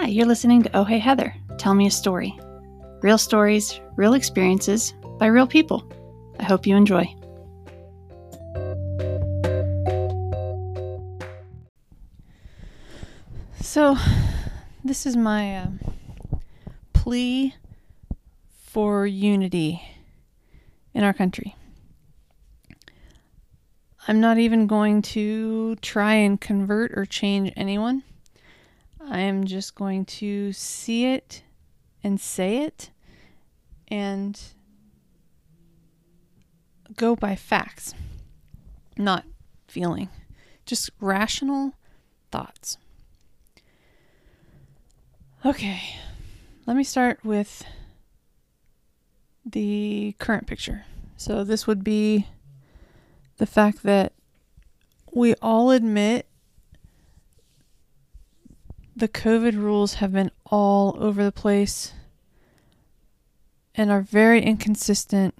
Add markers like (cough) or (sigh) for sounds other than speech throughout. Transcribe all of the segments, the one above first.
Hi, you're listening to Oh Hey Heather. Tell me a story. Real stories, real experiences by real people. I hope you enjoy. So, this is my uh, plea for unity in our country. I'm not even going to try and convert or change anyone. I am just going to see it and say it and go by facts, not feeling, just rational thoughts. Okay, let me start with the current picture. So, this would be the fact that we all admit the COVID rules have been all over the place and are very inconsistent,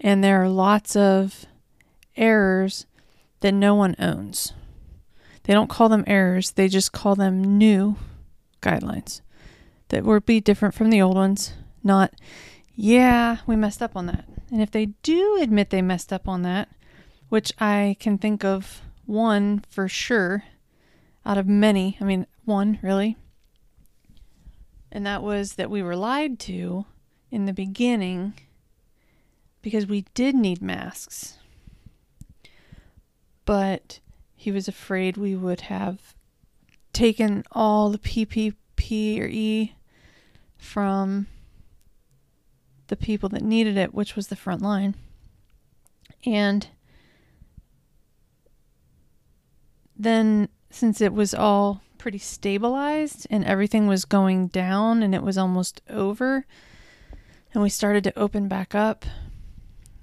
and there are lots of errors that no one owns. They don't call them errors, they just call them new guidelines that will be different from the old ones, not, yeah, we messed up on that. And if they do admit they messed up on that, which I can think of one for sure out of many, I mean, one really, and that was that we were lied to in the beginning because we did need masks. But he was afraid we would have taken all the PPP or E from the people that needed it, which was the front line. And then, since it was all pretty stabilized and everything was going down and it was almost over, and we started to open back up,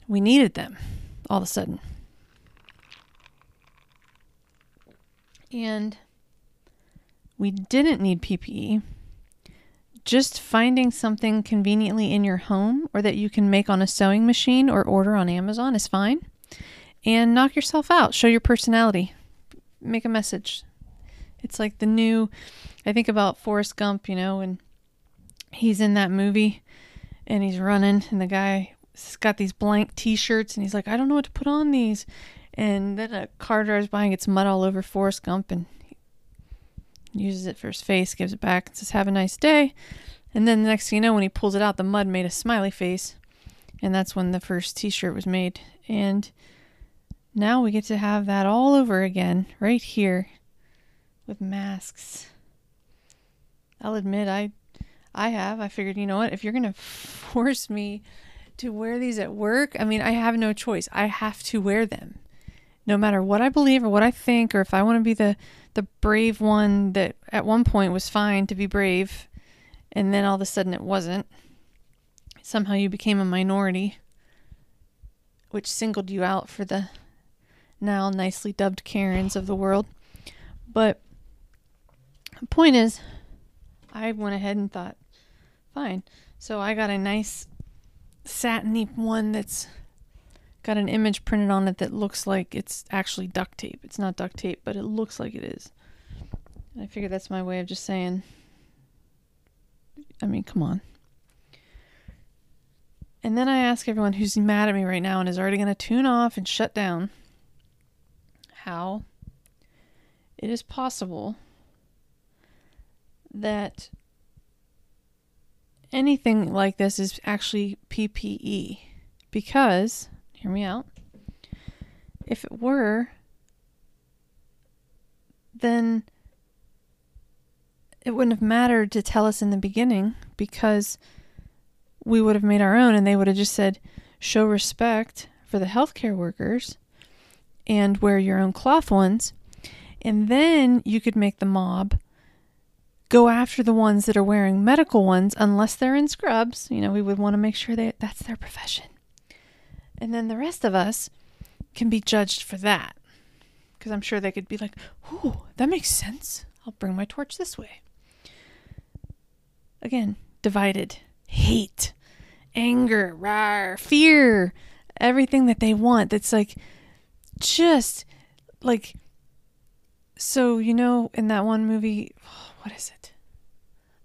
we needed them all of a sudden. And we didn't need PPE just finding something conveniently in your home or that you can make on a sewing machine or order on Amazon is fine. And knock yourself out. Show your personality. Make a message. It's like the new, I think about Forrest Gump, you know, and he's in that movie and he's running, and the guy's got these blank t shirts and he's like, I don't know what to put on these. And then a car drives by and gets mud all over Forrest Gump and he uses it for his face, gives it back, and says, Have a nice day. And then the next thing you know, when he pulls it out, the mud made a smiley face. And that's when the first t shirt was made. And now we get to have that all over again, right here, with masks. I'll admit, I, I have. I figured, you know what? If you're gonna (laughs) force me to wear these at work, I mean, I have no choice. I have to wear them, no matter what I believe or what I think, or if I want to be the the brave one that at one point was fine to be brave and then all of a sudden it wasn't. Somehow you became a minority, which singled you out for the now nicely dubbed Karens of the world. But the point is, I went ahead and thought, fine. So I got a nice satiny one that's got an image printed on it that looks like it's actually duct tape. It's not duct tape, but it looks like it is. I figure that's my way of just saying, I mean, come on. And then I ask everyone who's mad at me right now and is already going to tune off and shut down how it is possible that anything like this is actually PPE because Hear me out. If it were, then it wouldn't have mattered to tell us in the beginning because we would have made our own and they would have just said, show respect for the healthcare workers and wear your own cloth ones. And then you could make the mob go after the ones that are wearing medical ones unless they're in scrubs. You know, we would want to make sure that that's their profession. And then the rest of us can be judged for that. Because I'm sure they could be like, ooh, that makes sense. I'll bring my torch this way. Again, divided, hate, anger, rar, fear, everything that they want that's like just like so you know in that one movie (sighs) what is it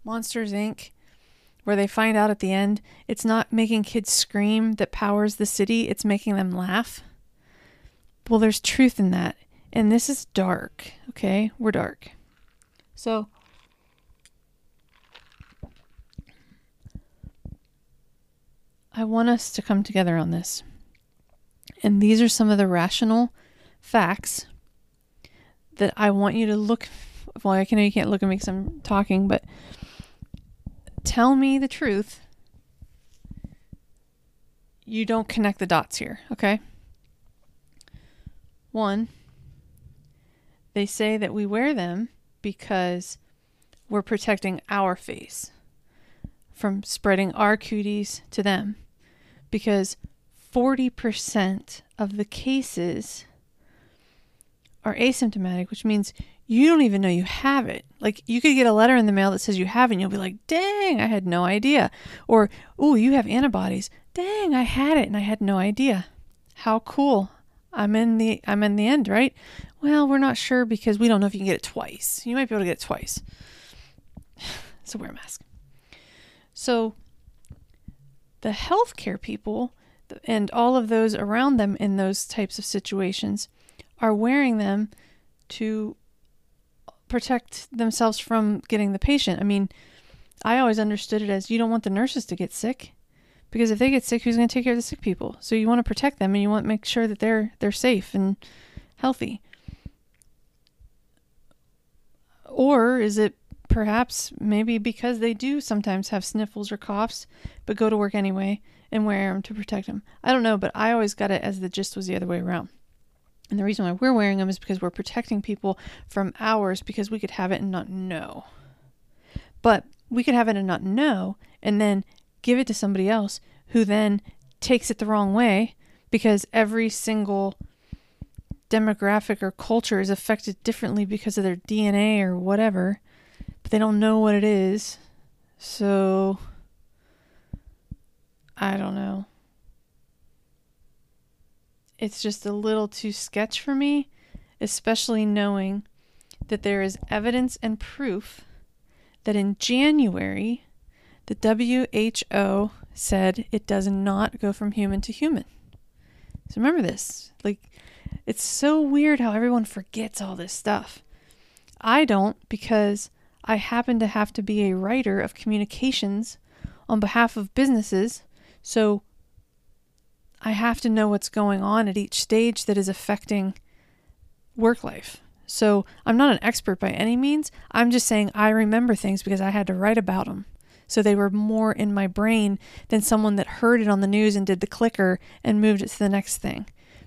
Monsters Inc., where they find out at the end it's not making kids scream that powers the city, it's making them laugh. Well, there's truth in that. And this is dark, okay? We're dark. So, I want us to come together on this. And these are some of the rational facts that I want you to look. Well, I know you can't look at me because I'm talking, but tell me the truth. You don't connect the dots here, okay? One, they say that we wear them because we're protecting our face from spreading our cuties to them because 40% of the cases are asymptomatic, which means you don't even know you have it. Like you could get a letter in the mail that says you have it, and you'll be like, dang, I had no idea. Or, oh, you have antibodies. Dang, I had it and I had no idea. How cool. I'm in the I'm in the end, right? Well, we're not sure because we don't know if you can get it twice. You might be able to get it twice. (sighs) so wear a mask. So the healthcare people and all of those around them in those types of situations are wearing them to protect themselves from getting the patient. I mean, I always understood it as you don't want the nurses to get sick because if they get sick, who's going to take care of the sick people? So you want to protect them and you want to make sure that they're they're safe and healthy. Or is it perhaps maybe because they do sometimes have sniffles or coughs, but go to work anyway and wear them to protect them. I don't know, but I always got it as the gist was the other way around. And the reason why we're wearing them is because we're protecting people from ours because we could have it and not know. But we could have it and not know and then give it to somebody else who then takes it the wrong way because every single demographic or culture is affected differently because of their DNA or whatever but they don't know what it is. So I don't know. It's just a little too sketch for me, especially knowing that there is evidence and proof that in January the WHO said it does not go from human to human. So remember this. Like it's so weird how everyone forgets all this stuff. I don't because I happen to have to be a writer of communications on behalf of businesses, so I have to know what's going on at each stage that is affecting work life. So I'm not an expert by any means. I'm just saying I remember things because I had to write about them. So they were more in my brain than someone that heard it on the news and did the clicker and moved it to the next thing.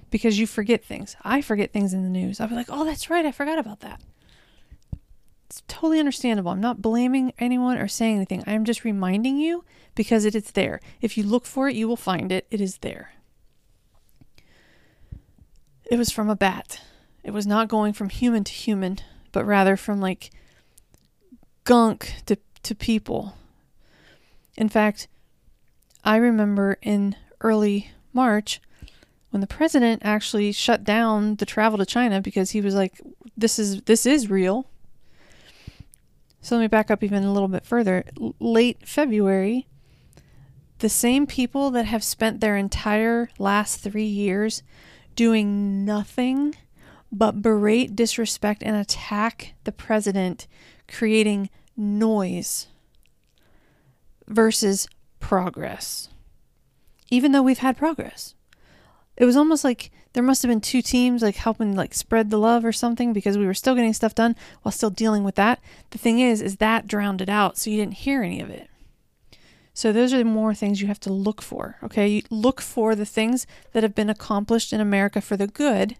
Because you forget things. I forget things in the news. I'll be like, oh, that's right. I forgot about that. It's totally understandable. I'm not blaming anyone or saying anything. I am just reminding you because it is there. If you look for it, you will find it. It is there. It was from a bat. It was not going from human to human, but rather from like gunk to, to people. In fact, I remember in early March when the president actually shut down the travel to China because he was like this is this is real so let me back up even a little bit further. L- late February, the same people that have spent their entire last three years doing nothing but berate, disrespect, and attack the president, creating noise versus progress. Even though we've had progress, it was almost like there must have been two teams like helping like spread the love or something because we were still getting stuff done while still dealing with that. The thing is is that drowned it out so you didn't hear any of it. So those are the more things you have to look for, okay? You look for the things that have been accomplished in America for the good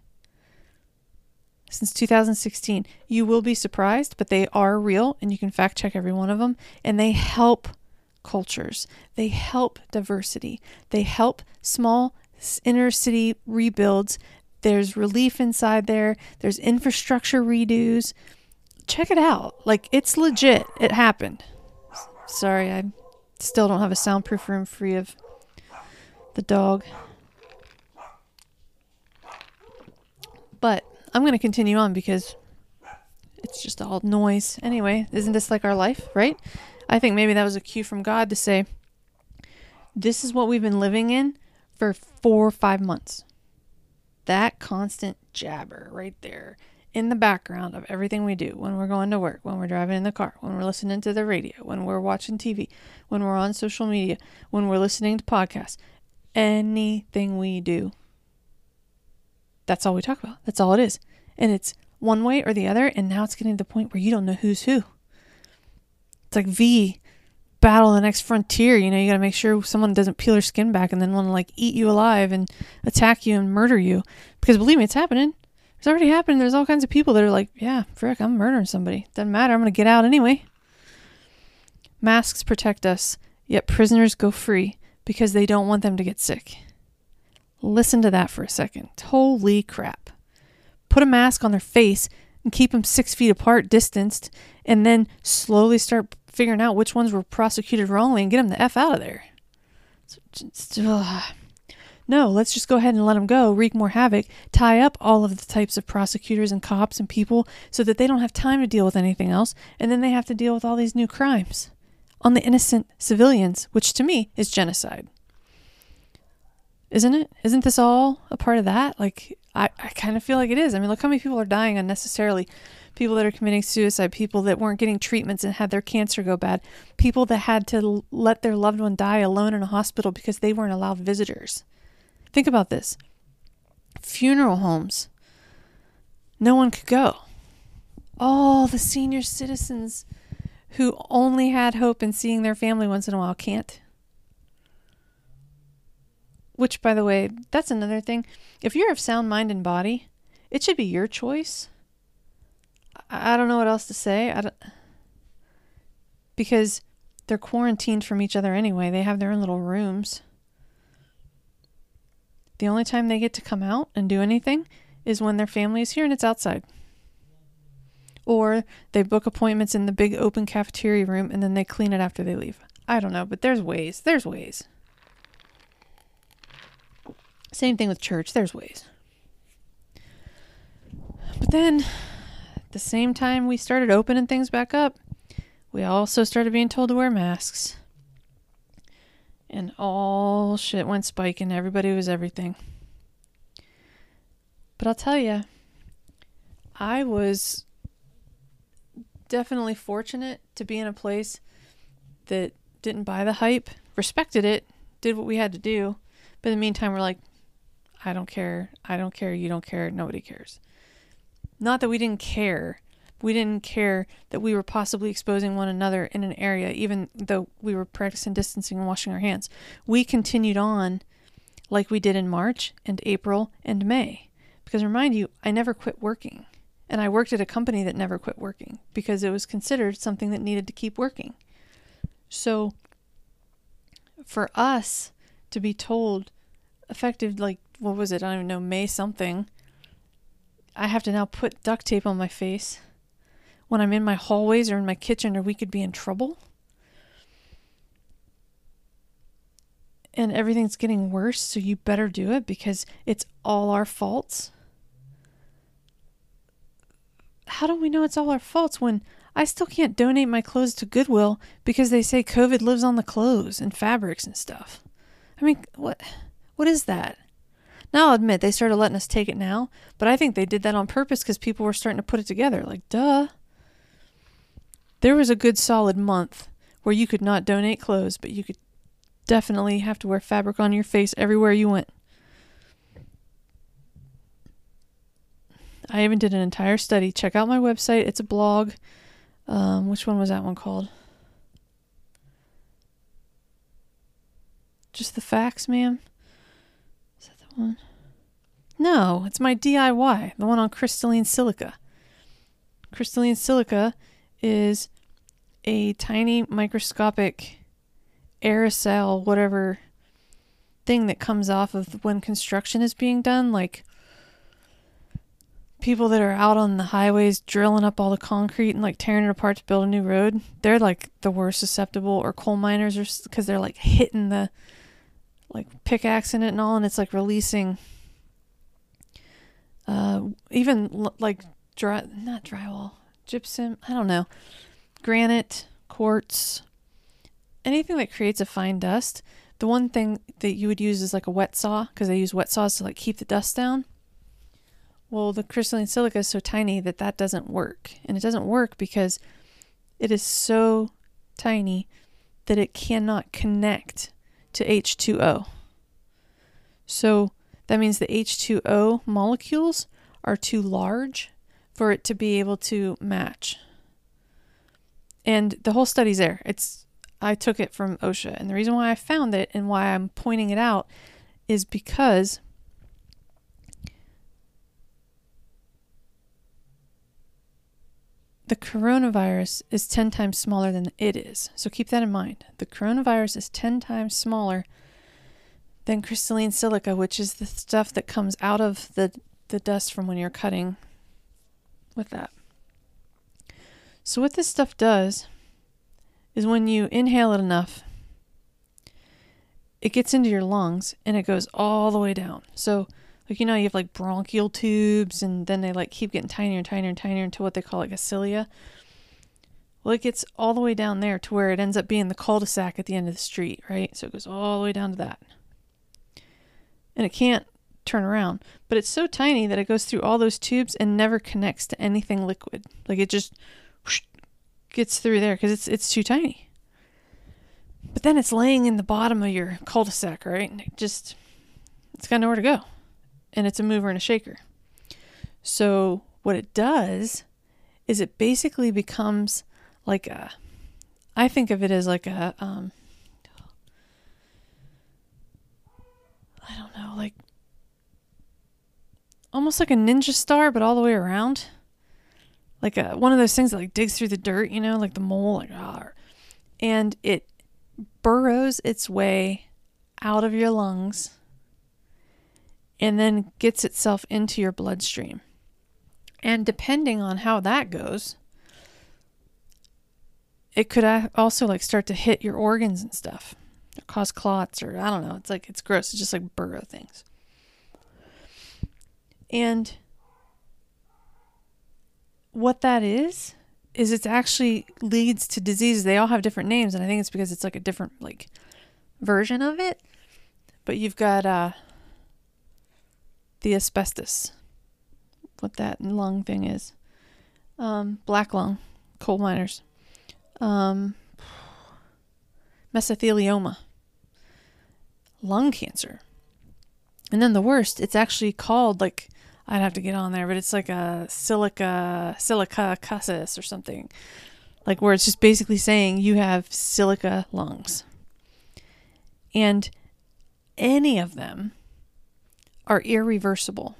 since 2016. You will be surprised, but they are real and you can fact check every one of them and they help cultures. They help diversity. They help small inner city rebuilds. There's relief inside there. There's infrastructure redos. Check it out. Like it's legit. It happened. Sorry, I still don't have a soundproof room free of the dog. But I'm going to continue on because it's just all noise. Anyway, isn't this like our life, right? I think maybe that was a cue from God to say, this is what we've been living in for four or five months. That constant jabber right there in the background of everything we do when we're going to work, when we're driving in the car, when we're listening to the radio, when we're watching TV, when we're on social media, when we're listening to podcasts, anything we do. That's all we talk about. That's all it is. And it's one way or the other. And now it's getting to the point where you don't know who's who. It's like V battle the next frontier. You know, you got to make sure someone doesn't peel their skin back and then want to like eat you alive and attack you and murder you. Because believe me, it's happening. It's already happening. There's all kinds of people that are like, yeah, frick, I'm murdering somebody. Doesn't matter. I'm going to get out anyway. Masks protect us, yet prisoners go free because they don't want them to get sick. Listen to that for a second. Holy crap. Put a mask on their face and keep them six feet apart, distanced, and then slowly start figuring out which ones were prosecuted wrongly and get them the F out of there. No, let's just go ahead and let them go, wreak more havoc, tie up all of the types of prosecutors and cops and people so that they don't have time to deal with anything else, and then they have to deal with all these new crimes on the innocent civilians, which to me is genocide. Isn't it? Isn't this all a part of that? Like, I, I kind of feel like it is. I mean, look how many people are dying unnecessarily. People that are committing suicide, people that weren't getting treatments and had their cancer go bad, people that had to let their loved one die alone in a hospital because they weren't allowed visitors. Think about this funeral homes, no one could go. All the senior citizens who only had hope in seeing their family once in a while can't. Which, by the way, that's another thing. If you're of sound mind and body, it should be your choice. I, don't know what else to say. I don't, because they're quarantined from each other anyway. They have their own little rooms. The only time they get to come out and do anything is when their family is here and it's outside. Or they book appointments in the big open cafeteria room and then they clean it after they leave. I don't know, but there's ways. There's ways. Same thing with church. There's ways. But then, the same time we started opening things back up, we also started being told to wear masks and all shit went spiking. Everybody was everything. But I'll tell you, I was definitely fortunate to be in a place that didn't buy the hype, respected it, did what we had to do. But in the meantime, we're like, I don't care. I don't care. You don't care. Nobody cares. Not that we didn't care, we didn't care that we were possibly exposing one another in an area, even though we were practicing distancing and washing our hands. We continued on like we did in March and April and May. Because remind you, I never quit working. And I worked at a company that never quit working because it was considered something that needed to keep working. So for us to be told effective like what was it? I don't even know, May something. I have to now put duct tape on my face when I'm in my hallways or in my kitchen or we could be in trouble. And everything's getting worse, so you better do it because it's all our faults. How do we know it's all our faults when I still can't donate my clothes to Goodwill because they say COVID lives on the clothes and fabrics and stuff? I mean, what what is that? Now I'll admit they started letting us take it now, but I think they did that on purpose because people were starting to put it together. Like, duh. There was a good solid month where you could not donate clothes, but you could definitely have to wear fabric on your face everywhere you went. I even did an entire study. Check out my website. It's a blog. Um, which one was that one called? Just the facts, ma'am? One? No, it's my DIY, the one on crystalline silica. Crystalline silica is a tiny microscopic aerosol, whatever thing that comes off of when construction is being done. Like people that are out on the highways drilling up all the concrete and like tearing it apart to build a new road, they're like the worst susceptible, or coal miners, because they're like hitting the like pickaxe in it and all, and it's like releasing. Uh, even like dry, not drywall gypsum, I don't know, granite, quartz, anything that creates a fine dust, the one thing that you would use is like a wet saw because they use wet saws to like keep the dust down. Well, the crystalline silica is so tiny that that doesn't work. And it doesn't work because it is so tiny that it cannot connect to H2O. So that means the H2O molecules are too large for it to be able to match. And the whole study's there. It's I took it from OSHA. And the reason why I found it and why I'm pointing it out is because the coronavirus is 10 times smaller than it is. So keep that in mind. The coronavirus is 10 times smaller than crystalline silica, which is the stuff that comes out of the, the dust from when you're cutting with that. So, what this stuff does is when you inhale it enough, it gets into your lungs and it goes all the way down. So, like, you know, you have like bronchial tubes and then they like keep getting tinier and tinier and tinier into what they call like a cilia. Well, it gets all the way down there to where it ends up being the cul de sac at the end of the street, right? So it goes all the way down to that. And it can't turn around, but it's so tiny that it goes through all those tubes and never connects to anything liquid. Like it just whoosh, gets through there because it's it's too tiny. But then it's laying in the bottom of your cul-de-sac, right? And it just it's got nowhere to go. And it's a mover and a shaker. So what it does is it basically becomes like a I think of it as like a um I don't know, like almost like a ninja star but all the way around like a one of those things that like digs through the dirt, you know, like the mole, like ah, and it burrows its way out of your lungs and then gets itself into your bloodstream. And depending on how that goes, it could also like start to hit your organs and stuff, or cause clots, or I don't know. It's like it's gross. It's just like burrow things. And what that is is it's actually leads to diseases. They all have different names, and I think it's because it's like a different like version of it. But you've got uh the asbestos, what that lung thing is, um, black lung, coal miners, um, mesothelioma, lung cancer, and then the worst. It's actually called like I'd have to get on there, but it's like a silica silicosis or something. Like where it's just basically saying you have silica lungs. And any of them are irreversible.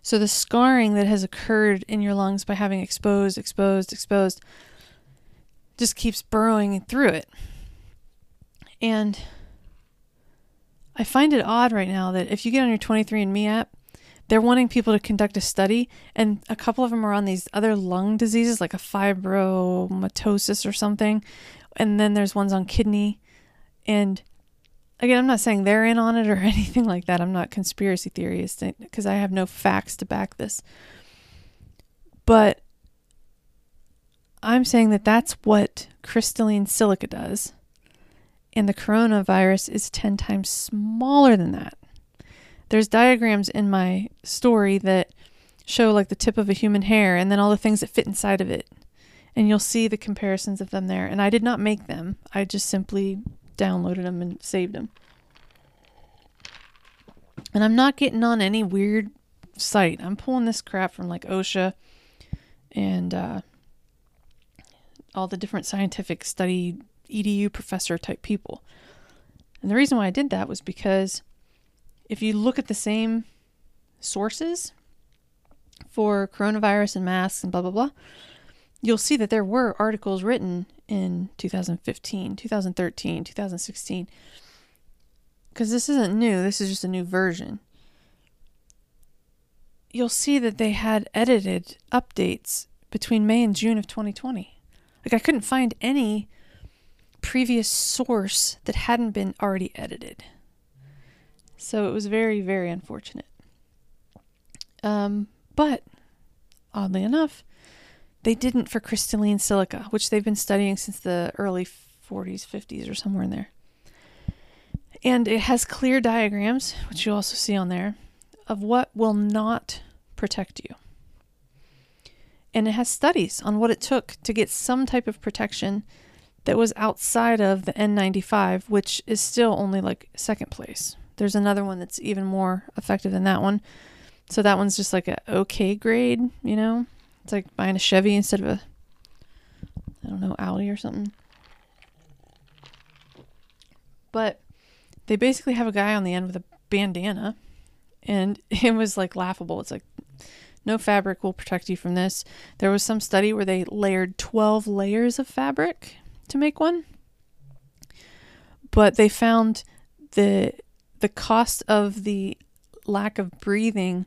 So the scarring that has occurred in your lungs by having exposed, exposed, exposed just keeps burrowing through it. And I find it odd right now that if you get on your 23andMe app, they're wanting people to conduct a study, and a couple of them are on these other lung diseases, like a fibromatosis or something, and then there's ones on kidney. And again, I'm not saying they're in on it or (laughs) anything like that. I'm not conspiracy theorist eh, because I have no facts to back this. But I'm saying that that's what crystalline silica does. And the coronavirus is 10 times smaller than that there's diagrams in my story that show like the tip of a human hair and then all the things that fit inside of it. And you'll see the comparisons of them there. And I did not make them. I just simply downloaded them and saved them. And I'm not getting on any weird site. I'm pulling this crap from like OSHA and uh, all the different scientific study EDU professor type people. And the reason why I did that was because if you look at the same sources for coronavirus and masks and blah, blah, blah, you'll see that there were articles written in 2015, 2013, 2016. Because this isn't new, this is just a new version. You'll see that they had edited updates between May and June of 2020. Like, I couldn't find any previous source that hadn't been already edited. So it was very, very unfortunate. Um, but oddly enough, they didn't for crystalline silica, which they've been studying since the early 40s, 50s, or somewhere in there. And it has clear diagrams, which you also see on there, of what will not protect you. And it has studies on what it took to get some type of protection that was outside of the N95, which is still only like second place. There's another one that's even more effective than that one. So that one's just like a okay grade, you know? It's like buying a Chevy instead of a I don't know, Audi or something. But they basically have a guy on the end with a bandana and (laughs) it was like laughable. It's like no fabric will protect you from this. There was some study where they layered 12 layers of fabric to make one. But they found the the cost of the lack of breathing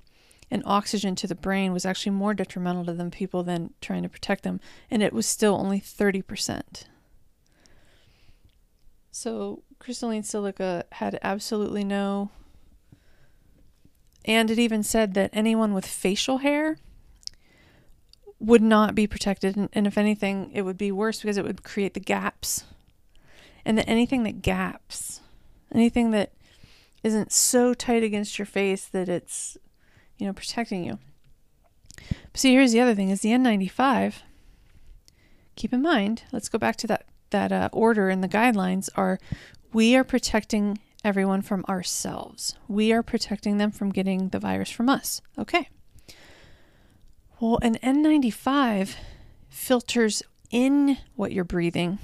and oxygen to the brain was actually more detrimental to them people than trying to protect them and it was still only 30%. So crystalline silica had absolutely no and it even said that anyone with facial hair would not be protected. And, and if anything, it would be worse because it would create the gaps. And that anything that gaps, anything that isn't so tight against your face that it's, you know, protecting you. But see, here's the other thing: is the N95. Keep in mind. Let's go back to that that uh, order in the guidelines. Are we are protecting everyone from ourselves. We are protecting them from getting the virus from us. Okay. Well, an N95 filters in what you're breathing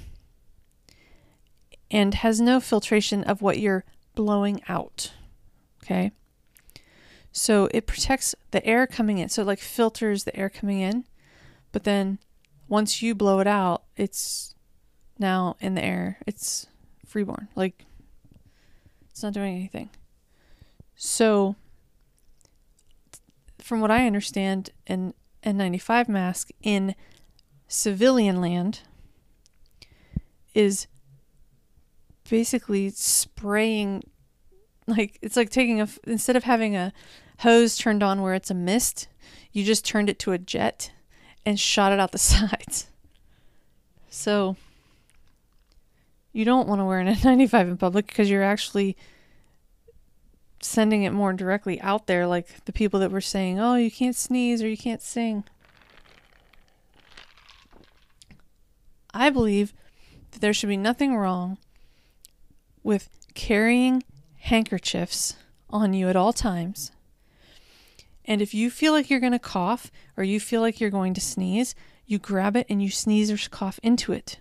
and has no filtration of what you're blowing out. Okay. So it protects the air coming in. So, like, filters the air coming in. But then once you blow it out, it's now in the air. It's freeborn. Like, it's not doing anything. So, from what I understand, an N95 mask in civilian land is basically spraying like it's like taking a instead of having a hose turned on where it's a mist you just turned it to a jet and shot it out the (laughs) sides so you don't want to wear an (laughs) N95 in public because you're actually sending it more directly out there, like the people that were saying, oh, you can't sneeze or you can't sing. I believe that there should be nothing wrong with carrying handkerchiefs on you at all times. And if you feel like you're going to cough or you feel like you're going to sneeze, you grab it and you sneeze or cough into it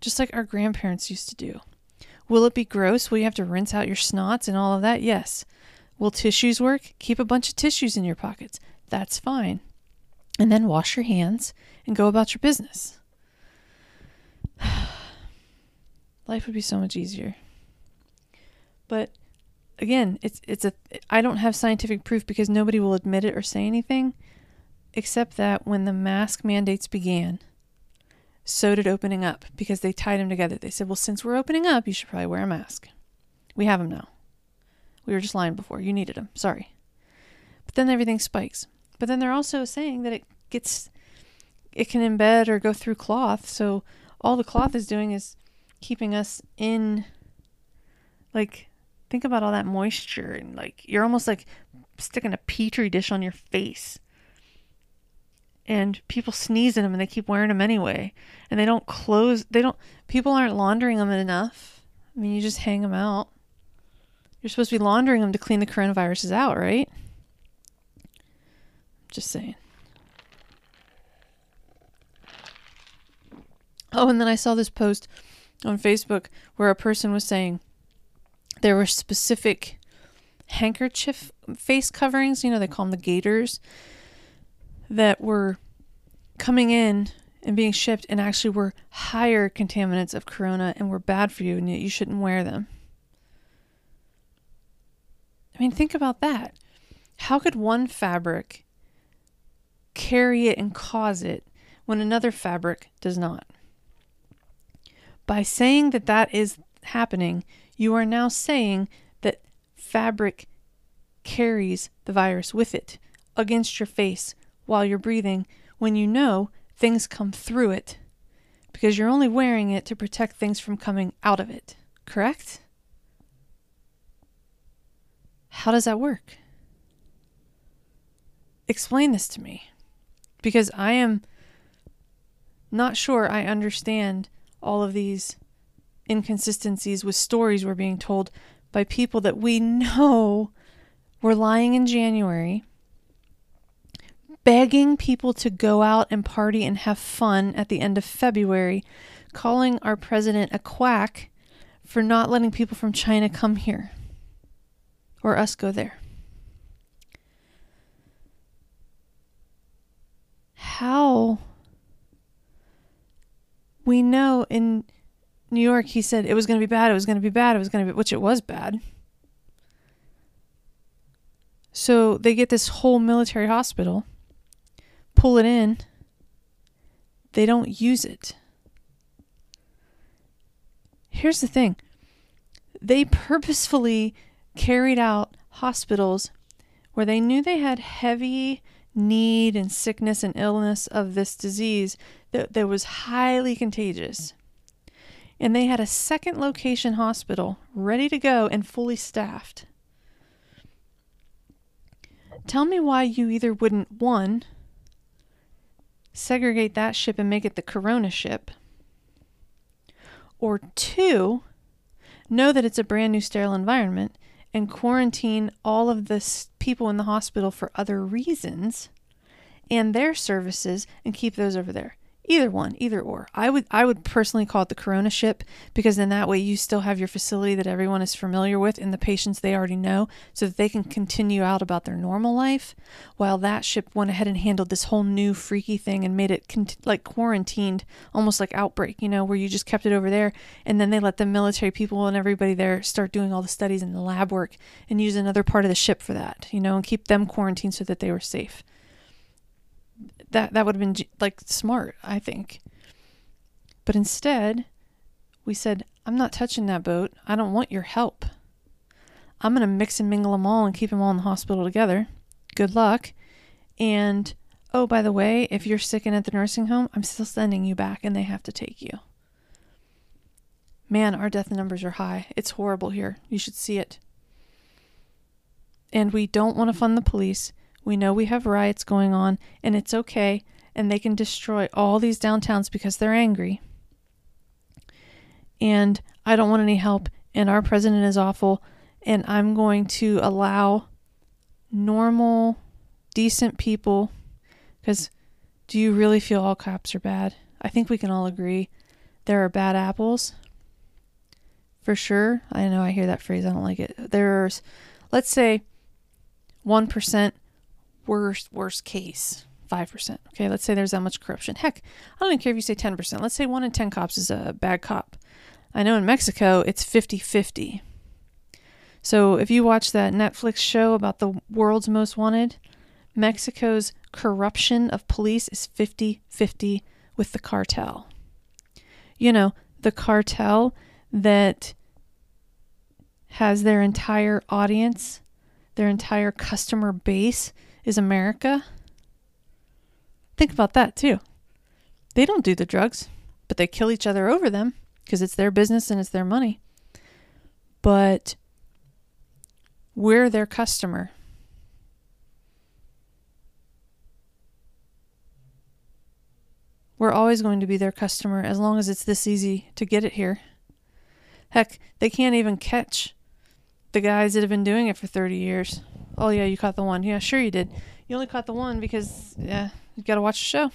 just like our grandparents used to do. Will it be gross? Will you have to rinse out your snots and all of that? Yes. Will tissues work? Keep a bunch of tissues in your pockets. That's fine. And then wash your hands and go about your business. (sighs) Life would be so much easier. But again, it's it's a I don't have scientific proof because nobody will admit it or say anything except that when the mask mandates began, so did opening up because they tied them together. They said, well, since we're opening up, you should probably wear a mask. We have them now. We were just lying before. You needed them. Sorry. But then everything spikes. But then they're also saying that it gets, it can embed or go through cloth. So all the cloth is doing is keeping us in, like, think about all that moisture and like you're almost like sticking a petri dish on your face. And people sneeze in them and they keep wearing them anyway. And they don't close they don't people aren't laundering them enough. I mean you just hang them out. You're supposed to be laundering them to clean the coronaviruses out right? Just saying. Oh and then i saw this post on facebook where a person was saying there were specific handkerchief face coverings you know they call them the gaiters that were coming in and being shipped and actually were higher contaminants of corona and were bad for you and yet you shouldn't wear them. I mean, think about that. How could one fabric carry it and cause it when another fabric does not? By saying that that is happening, you are now saying that fabric carries the virus with it against your face while you're breathing when you know things come through it because you're only wearing it to protect things from coming out of it, correct? How does that work? Explain this to me because I am not sure I understand all of these inconsistencies with stories we're being told by people that we know were lying in January, begging people to go out and party and have fun at the end of February, calling our president a quack for not letting people from China come here or us go there. How? We know in New York, he said it was going to be bad, it was going to be bad, it was going to be, which it was bad. So they get this whole military hospital, pull it in, they don't use it. Here's the thing they purposefully carried out hospitals where they knew they had heavy need and sickness and illness of this disease that, that was highly contagious and they had a second location hospital ready to go and fully staffed. Tell me why you either wouldn't, one, segregate that ship and make it the Corona ship, or two, know that it's a brand new sterile environment and quarantine all of the people in the hospital for other reasons and their services and keep those over there. Either one, either or. I would I would personally call it the Corona ship because then that way you still have your facility that everyone is familiar with and the patients they already know so that they can continue out about their normal life while that ship went ahead and handled this whole new freaky thing and made it cont- like quarantined almost like outbreak, you know, where you just kept it over there and then they let the military people and everybody there start doing all the studies and the lab work and use another part of the ship for that, you know, and keep them quarantined so that they were safe that that would have been like smart, I think. But instead, we said, "I'm not touching that boat. I don't want your help. I'm going to mix and mingle them all and keep them all in the hospital together. Good luck." And oh, by the way, if you're sick and at the nursing home, I'm still sending you back and they have to take you. Man, our death numbers are high. It's horrible here. You should see it. And we don't want to fund the police. We know we have riots going on, and it's okay, and they can destroy all these downtowns because they're angry. And I don't want any help, and our president is awful, and I'm going to allow normal, decent people, because do you really feel all cops are bad? I think we can all agree there are bad apples. For sure. I know I hear that phrase. I don't like it. There's, let's say, 1% worst, worst case, 5%. Okay, let's say there's that much corruption. Heck, I don't even care if you say 10%. Let's say one in 10 cops is a bad cop. I know in Mexico it's 50 50. So if you watch that Netflix show about the world's most wanted, Mexico's corruption of police is 50 50 with the cartel. You know, the cartel that has their entire audience, their entire customer base is America. Think about that too. They don't do the drugs, but they kill each other over them because it's their business and it's their money. But we're their customer. We're always going to be their customer as long as it's this easy to get it here. Heck, they can't even catch the guys that have been doing it for 30 years. Oh yeah, you caught the one. Yeah, sure you did. You only caught the one because yeah, you got to watch the show.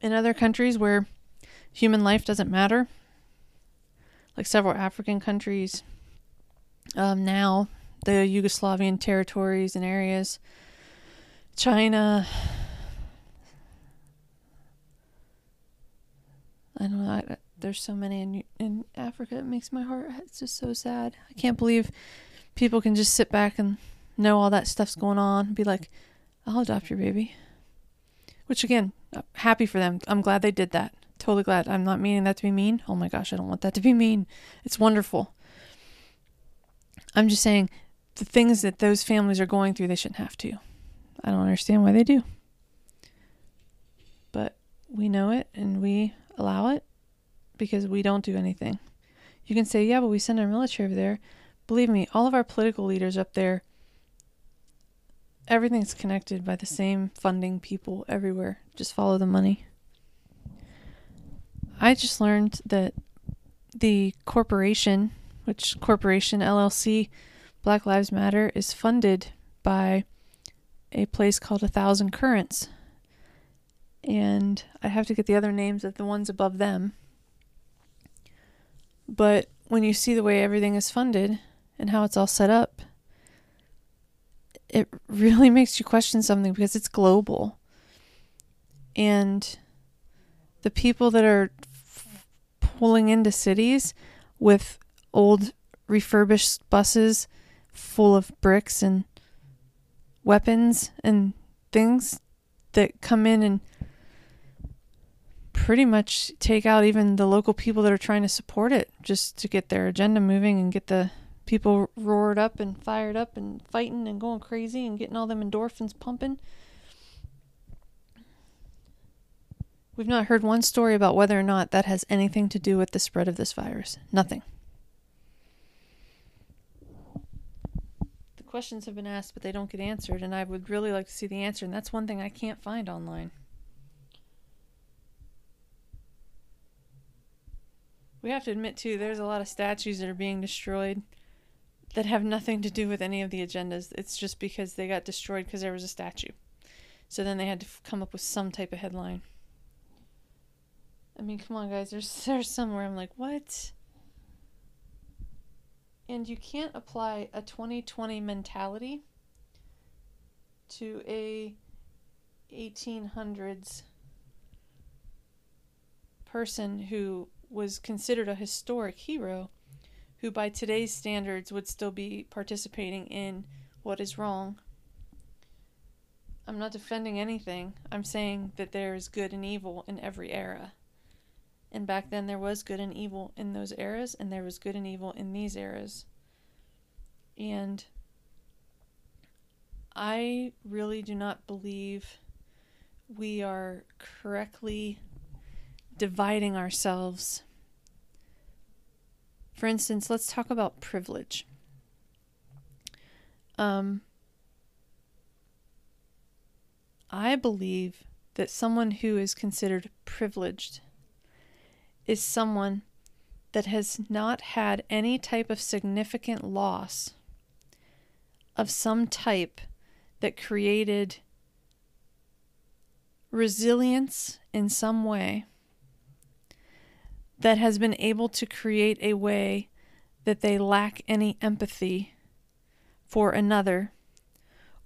In other countries where human life doesn't matter, like several African countries, um, now the Yugoslavian territories and areas, China. I don't know. There's so many in in Africa. It makes my heart. It's just so sad. I can't believe people can just sit back and know all that stuff's going on. And be like, I'll adopt your baby. Which again, uh, happy for them. I'm glad they did that. Totally glad. I'm not meaning that to be mean. Oh my gosh, I don't want that to be mean. It's wonderful. I'm just saying the things that those families are going through, they shouldn't have to. I don't understand why they do. But we know it and we allow it because we don't do anything. You can say, yeah, but we send our military over there. Believe me, all of our political leaders up there, everything's connected by the same funding people everywhere. Just follow the money. I just learned that the corporation, which corporation LLC, Black Lives Matter, is funded by a place called A Thousand Currents. And I have to get the other names of the ones above them. But when you see the way everything is funded and how it's all set up, it really (laughs) makes you question something because it's global. And the people that are pulling into cities with old refurbished buses full of bricks and weapons and things that come in and pretty much take out even the local people that are trying to support it just to get their agenda moving and get the people roared up and fired up and fighting and going crazy and getting all them endorphins pumping. We've not heard one story about whether or not that has anything to do with the spread of this virus. Nothing. The questions have been asked, but they don't get answered, and I would really like to see the answer, and that's one thing I can't find online. We have to admit, too, there's a lot of statues that are being destroyed that have nothing to do with any of the agendas. It's just because they got destroyed because there was a statue. So then they had to f- come up with some type of headline. I mean, come on, guys. There's (laughs) there's somewhere I'm like, what? And you can't apply a 2020 mentality to a 1800s person who was considered a historic hero who by today's standards would still be participating in what is wrong. I'm not defending anything. I'm saying that there is good and evil in every era. And back then there was good and evil in those eras, and there was good and evil in these eras. And I really do not believe we are correctly dividing ourselves. For instance, let's talk about privilege. Um, I believe that someone who is considered privileged is someone that has not had any type of significant loss of some type that created resilience in some way that has been able to create a way that they lack any empathy for another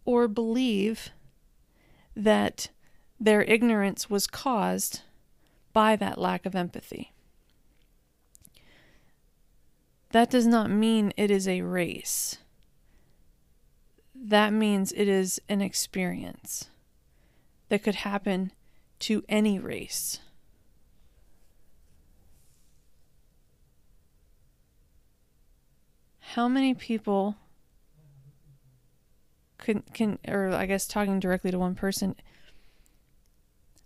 or believe that their ignorance was caused by that lack of empathy. That does not mean it is a race. That means it is an experience that could happen to any race. How many people can can or I guess talking directly to one person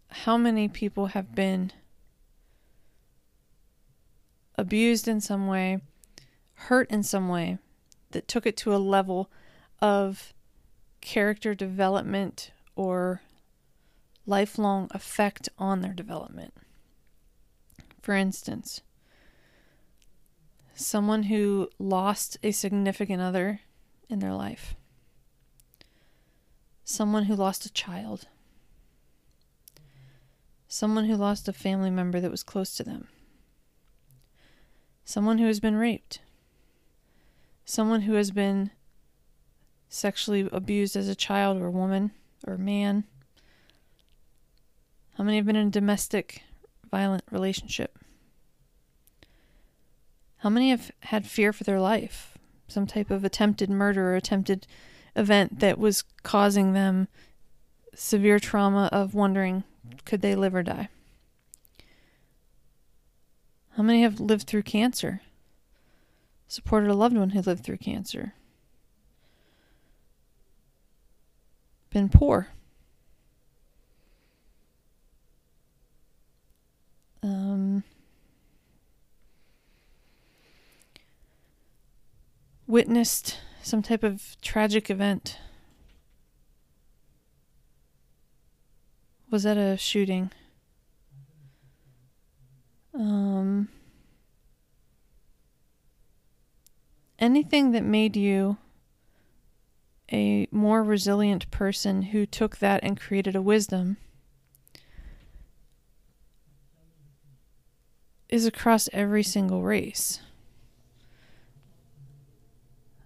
how many people have been abused in some way, hurt in some way, that took it to a level of character development or lifelong effect on their development. For instance, someone who lost a significant other in their life, someone who lost a child, someone who lost a family member that was close to them, someone who has been raped, someone who has been sexually abused as a child or woman or man. How many have been in a domestic violent relationship? How many have had fear for their life? Some type of attempted murder or attempted event that was causing them severe trauma of wondering could they live or die? How many have lived through cancer? Supported a loved one who lived through cancer? Been poor? Um, witnessed some type of tragic event? Was that a shooting? Um, anything that made you a more resilient person who took that and created a wisdom is across every single race.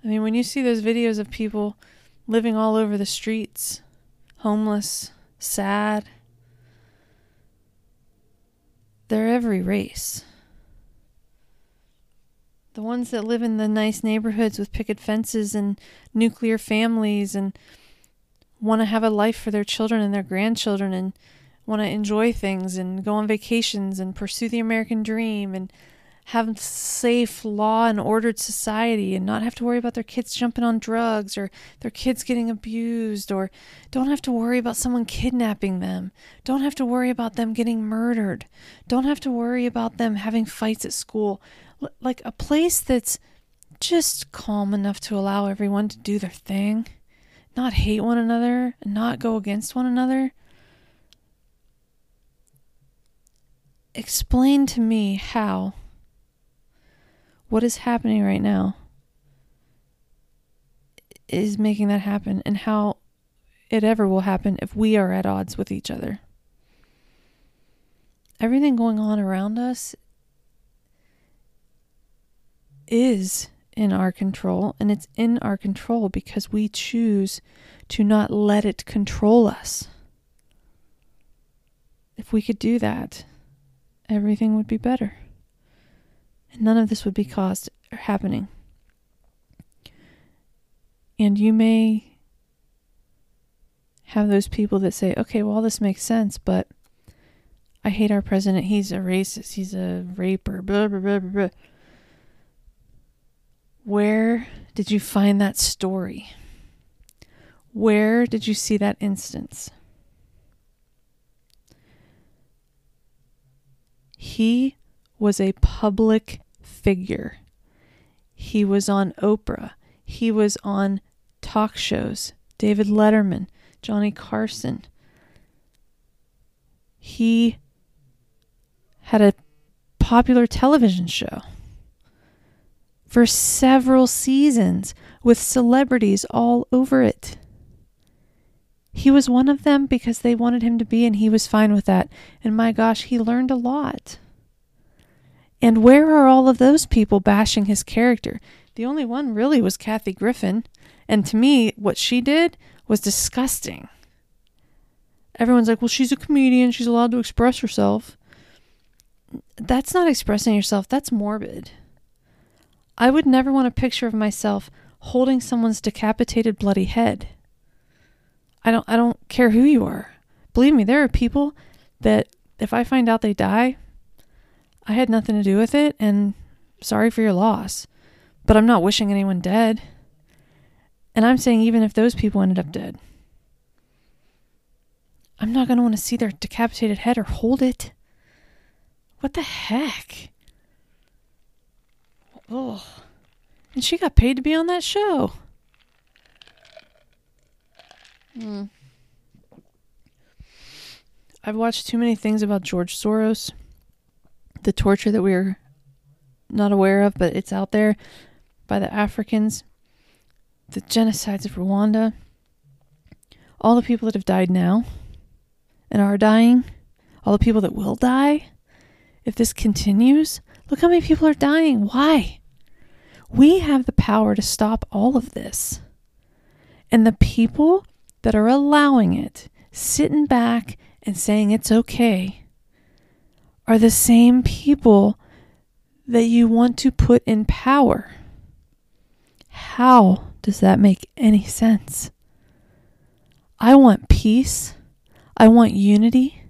I mean, when you see those videos of people living all over the streets, homeless, sad, they're every race. The ones that live in the nice neighborhoods with picket fences and nuclear families and want to have a life for their children and their grandchildren and want to enjoy things and go on vacations and pursue the American dream and have safe, law and ordered society and not have to worry about their kids jumping on drugs or their kids getting abused or don't have to worry about someone kidnapping them. Don't have to worry about them getting murdered. Don't have to worry about them having fights at school. L- like a place that's just calm enough to allow everyone to do their thing, not hate one another, and not go against one another. Explain to me how what is happening right now is making that happen and how it ever will happen if we are at odds with each other. Everything going on around us is in our control, and it's in our control because we choose to not let it control us. If we could do that, everything would be better and none of this would be caused or happening. And you may have those people that say, okay, well, all this makes sense, but I hate our president. He's a racist. He's a raper. Blah, blah, blah, blah, blah. Where did you find that story? Where did you see that instance? He was a public figure. He was on Oprah. He was on talk shows. David Letterman, Johnny Carson. He had a popular television show for several seasons with celebrities all over it. He was one of them because they wanted him to be, and he was fine with that. And my gosh, he learned a lot. And where are all of those people bashing his character? The only one really was Kathy Griffin. And to me, what she did was disgusting. Everyone's like, well, she's a comedian. She's allowed to express herself. That's not expressing yourself, that's morbid. I would never want a picture of myself holding someone's decapitated bloody head. I don't I don't care who you are. Believe me, there are people that if I find out they die, I had nothing to do with it, and sorry for your loss. But I'm not wishing anyone dead. And I'm saying, even if those people ended up dead, I'm not going to want to see their decapitated head or hold it. What the heck? Oh. And she got paid to be on that show. Hmm. I've watched too many things about George Soros the torture that we're not aware of, but it's out there by the Africans, the genocides of Rwanda, all the people that have died now and are dying, all the people that will die. If this continues, look how many people are dying. Why? We have the power to stop all of this. And the people that are allowing it, sitting back and saying it's okay, are the same people that you want to put in power. How does that make any sense? I want peace. I want unity.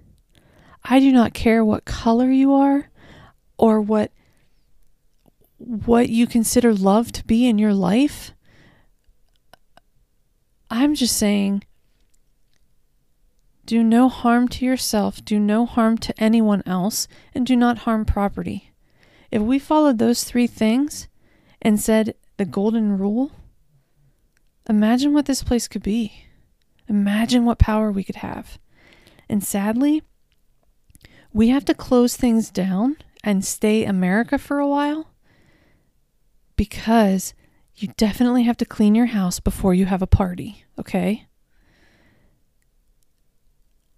I do not care what color you are or what what you consider love to be in your life. I'm just saying do no harm to yourself, do no harm to anyone else, and do not harm property. If we followed those three things and said the golden rule, imagine what this place could be. Imagine what power we could have. And sadly, we have to close things down and stay America for a while because you definitely have to clean your house before you have a party, okay?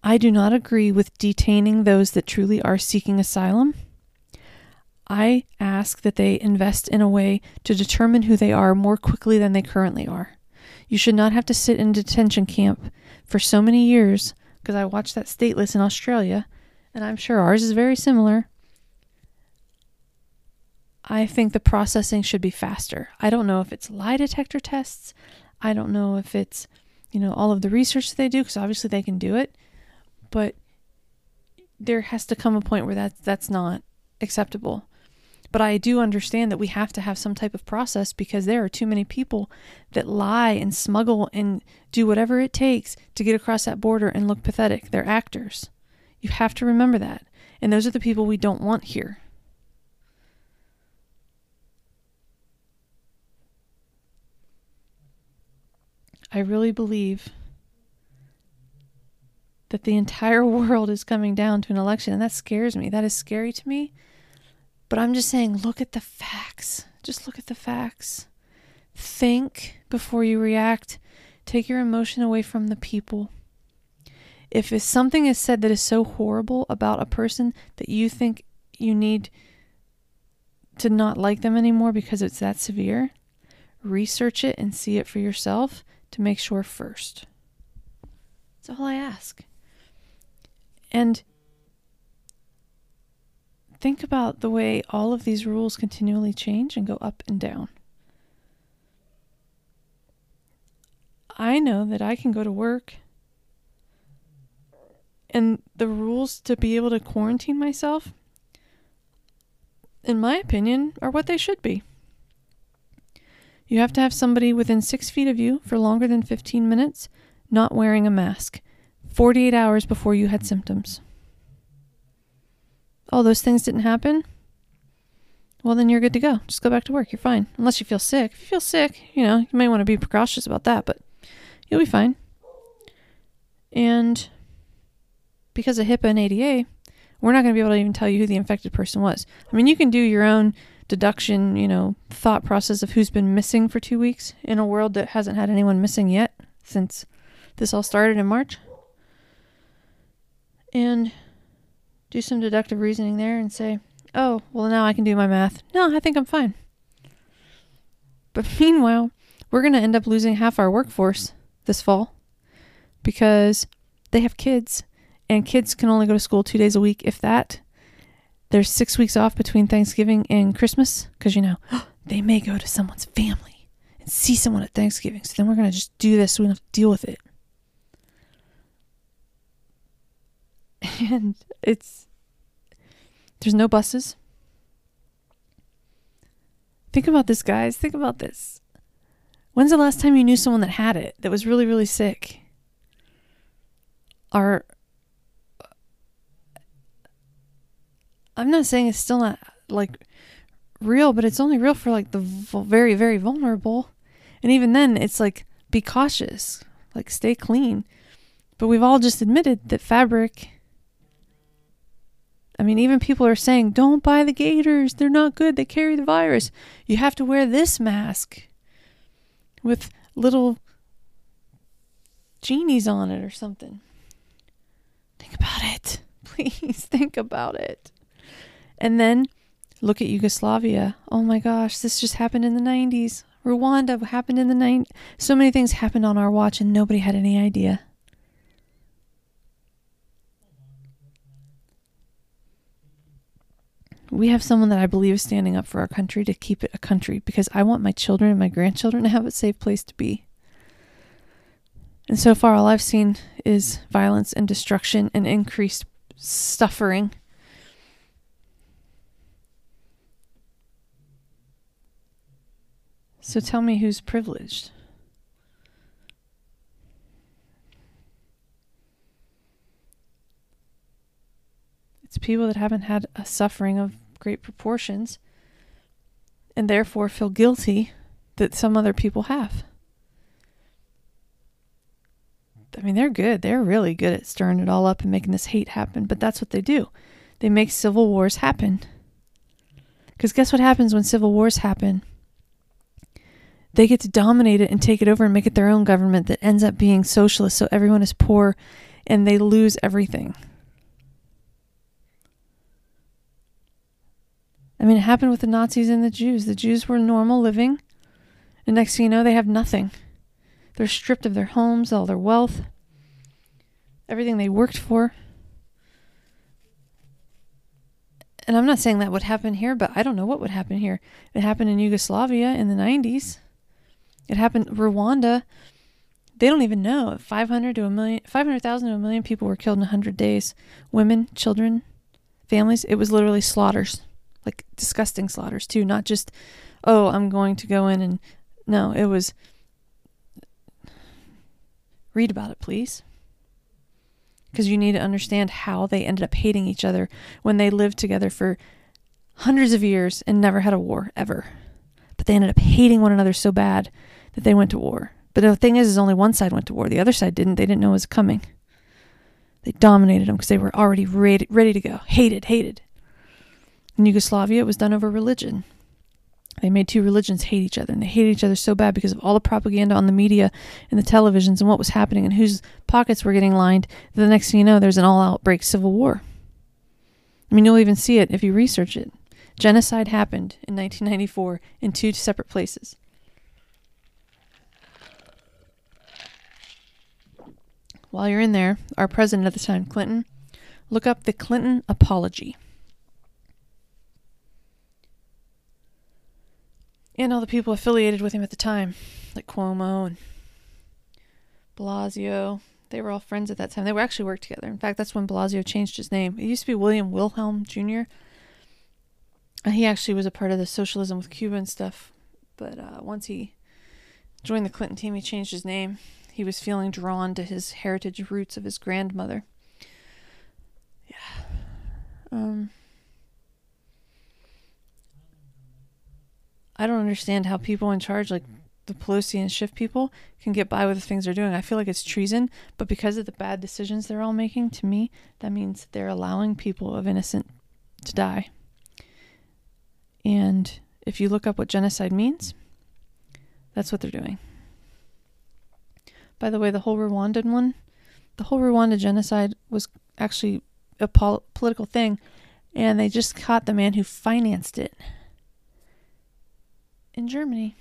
I do not agree with detaining those that truly are seeking asylum. I ask that they invest in a way to determine who they are more quickly than they currently are. You should not have to sit in detention camp for so many years because I watched that stateless in Australia, and I'm sure ours is very similar. I think the processing should be faster. I don't know if it's lie detector tests. I don't know if it's, you know, all of the research that they do because obviously they can do it, but there has to come a point where that that's not acceptable. But I do understand that we have to have some type of process because there are too many people that lie and smuggle and do whatever it takes to get across that border and look pathetic. They're actors. You have to remember that. And those are the people we don't want here. I really believe that the entire (laughs) world is coming down to an election, and that scares me. That is scary to me. But I'm just saying, look at the facts. Just look at the facts. Think before you react. Take your emotion away from the people. If something is said that is so horrible about a person that you think you need to not like them anymore because it's that severe, research it and see it for yourself to make sure first. That's all I ask. And think about the way all of these rules continually change and go up and down. I know that I can go to work and the rules to be able to quarantine myself, in my opinion, are what they should be. You have to have somebody within six feet of you for longer than 15 minutes, not wearing a mask, 48 hours before you had symptoms. Oh, those things didn't happen? Well, then you're good to go. Just go back to work. You're fine. Unless you feel sick. If you feel sick, you know, you may want to be precautious about that, but you'll be fine. And because of HIPAA and ADA, we're not going to be able to even tell you who the infected person was. I mean, you can do your own deduction, you know, thought process of who's been missing for two weeks in a world that hasn't had anyone missing yet since this all started in March. And do some deductive reasoning there and say, oh, well, now I can do my math. No, I think I'm fine. But (laughs) meanwhile, we're going to end up losing half our workforce this fall because they have kids and kids can only go to school two days a week, if that. There's six weeks off between Thanksgiving and Christmas because, you know, (gasps) they may go to someone's family and see someone at Thanksgiving. So then we're going to just do this. So we don't have to deal with it. (laughs) And it's, there's no buses. Think about this, guys. Think about this. When's the last time you knew someone that had it that was really, really sick? Are I'm not saying it's still not like real, but it's only real for like the very, very vulnerable. And even then, it's like be cautious, like stay clean. But we've all just admitted that fabric. I mean, even people are saying, don't buy the gaiters. They're not good. They carry the virus. You have to wear this mask with little genies on it or something. Think about it. (laughs) Please think about it. And then look at Yugoslavia. Oh my gosh, this just happened in the 90s. Rwanda happened in the 90s. So many things happened on our watch and nobody had any idea. We have someone that I believe is standing up for our country to keep it a country because I want my children and my grandchildren to have a safe place to be. And so far, all I've seen is violence and destruction and increased suffering. So tell me who's privileged? It's people that haven't had a suffering of great proportions and therefore feel guilty that some other people have. I mean, they're good. They're really good at stirring it all up and making this hate happen, but that's what they do. They make civil wars happen. Because guess what happens when civil wars happen? They get to dominate it and take it over and make it their own government that ends up being socialist, so everyone is poor and they lose everything. I mean, it happened with the Nazis and the Jews. The Jews were normal living, and next thing you know, they have nothing. They're stripped of their homes, all their wealth, everything they worked for. And I'm not saying that would happen here, but I don't know what would happen here. It happened in Yugoslavia in the 90s. It happened Rwanda. They don't even know. 500 to a million 500,000 to a million people were killed in 100 days. Women, children, families. It was literally slaughters. Like disgusting slaughters too, not just oh, I'm going to go in and no, it was Read about it, please. Because you need to understand how they ended up hating each other when they lived together for hundreds of years and never had a war, ever. But they ended up hating one another so bad that they went to war. But the thing is, is only one side went to war. The other side didn't. They didn't know it was coming. They dominated them because they were already ready, ready to go. Hated, hated. In Yugoslavia, it was done over religion. They made two religions hate each other, and they hated each other so bad because of all the propaganda on the media and the televisions and what was happening and whose pockets were getting lined. The next thing you know, there's an all outbreak civil war. I mean, you'll even see it if you research it. Genocide happened in 1994 in two separate places. While you're in there, our president at the time, Clinton, look up the Clinton Apology. And all the people affiliated with him at the time, like Cuomo and Blasio. They were all friends at that time. They were actually worked together. In fact, that's when Blasio changed his name. It used to be William Wilhelm Jr. He actually was a part of the socialism with Cuba and stuff. But uh, once he joined the Clinton team, he changed his name. He was feeling drawn to his heritage roots of his grandmother. Yeah. Um, I don't understand how people in charge, like the Pelosi and Schiff people, can get by with the things they're doing. I feel like it's treason, but because of the bad decisions they're all making, to me, that means they're allowing people of innocent to die. And if you look up what genocide means, that's what they're doing. By the way, the whole Rwandan one, the whole Rwanda genocide was actually a pol- political thing, and they just caught the man who financed it in Germany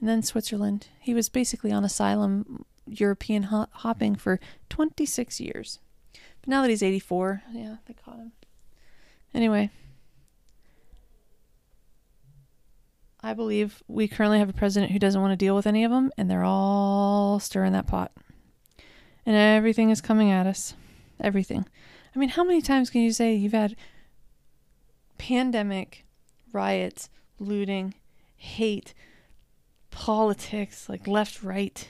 and then Switzerland. He was basically on asylum European ho- hopping for 26 years. But now that he's 84, yeah, they caught him. Anyway, I believe we currently have a president who doesn't want to deal with any of them, and they're all stirring that pot. And everything is coming at us. Everything. I mean, how many times can you say you've had pandemic, riots, looting, hate, politics, like left, right.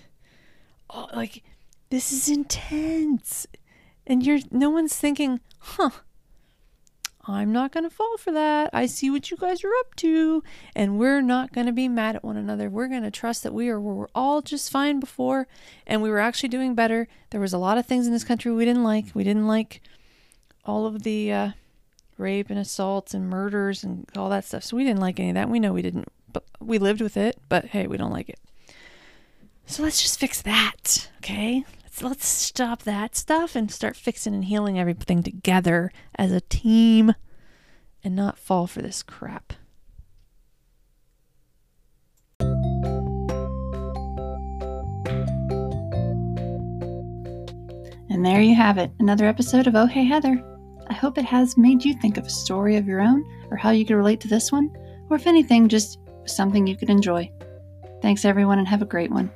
Oh, like this is intense. And you're no one's thinking, huh, I'm not going to fall for that. I see what you guys are up to. And we're not going to be mad at one another. We're going to trust that we are we were all just fine before and we were actually doing better. There was a lot of things in this country we didn't like. We didn't like all of the uh, rape and assaults and murders and all that stuff. So we didn't like any of that. We know we didn't but we lived with it, but hey, we don't like it. So let's just fix that, okay? Let's let's stop that stuff and start fixing and healing everything together as a team and not fall for this crap. And there you have it, another episode of Oh Hey Heather. I hope it has made you think of a story of your own or how you could relate to this one, or if anything, just something you could enjoy. Thanks, everyone, and have a great one.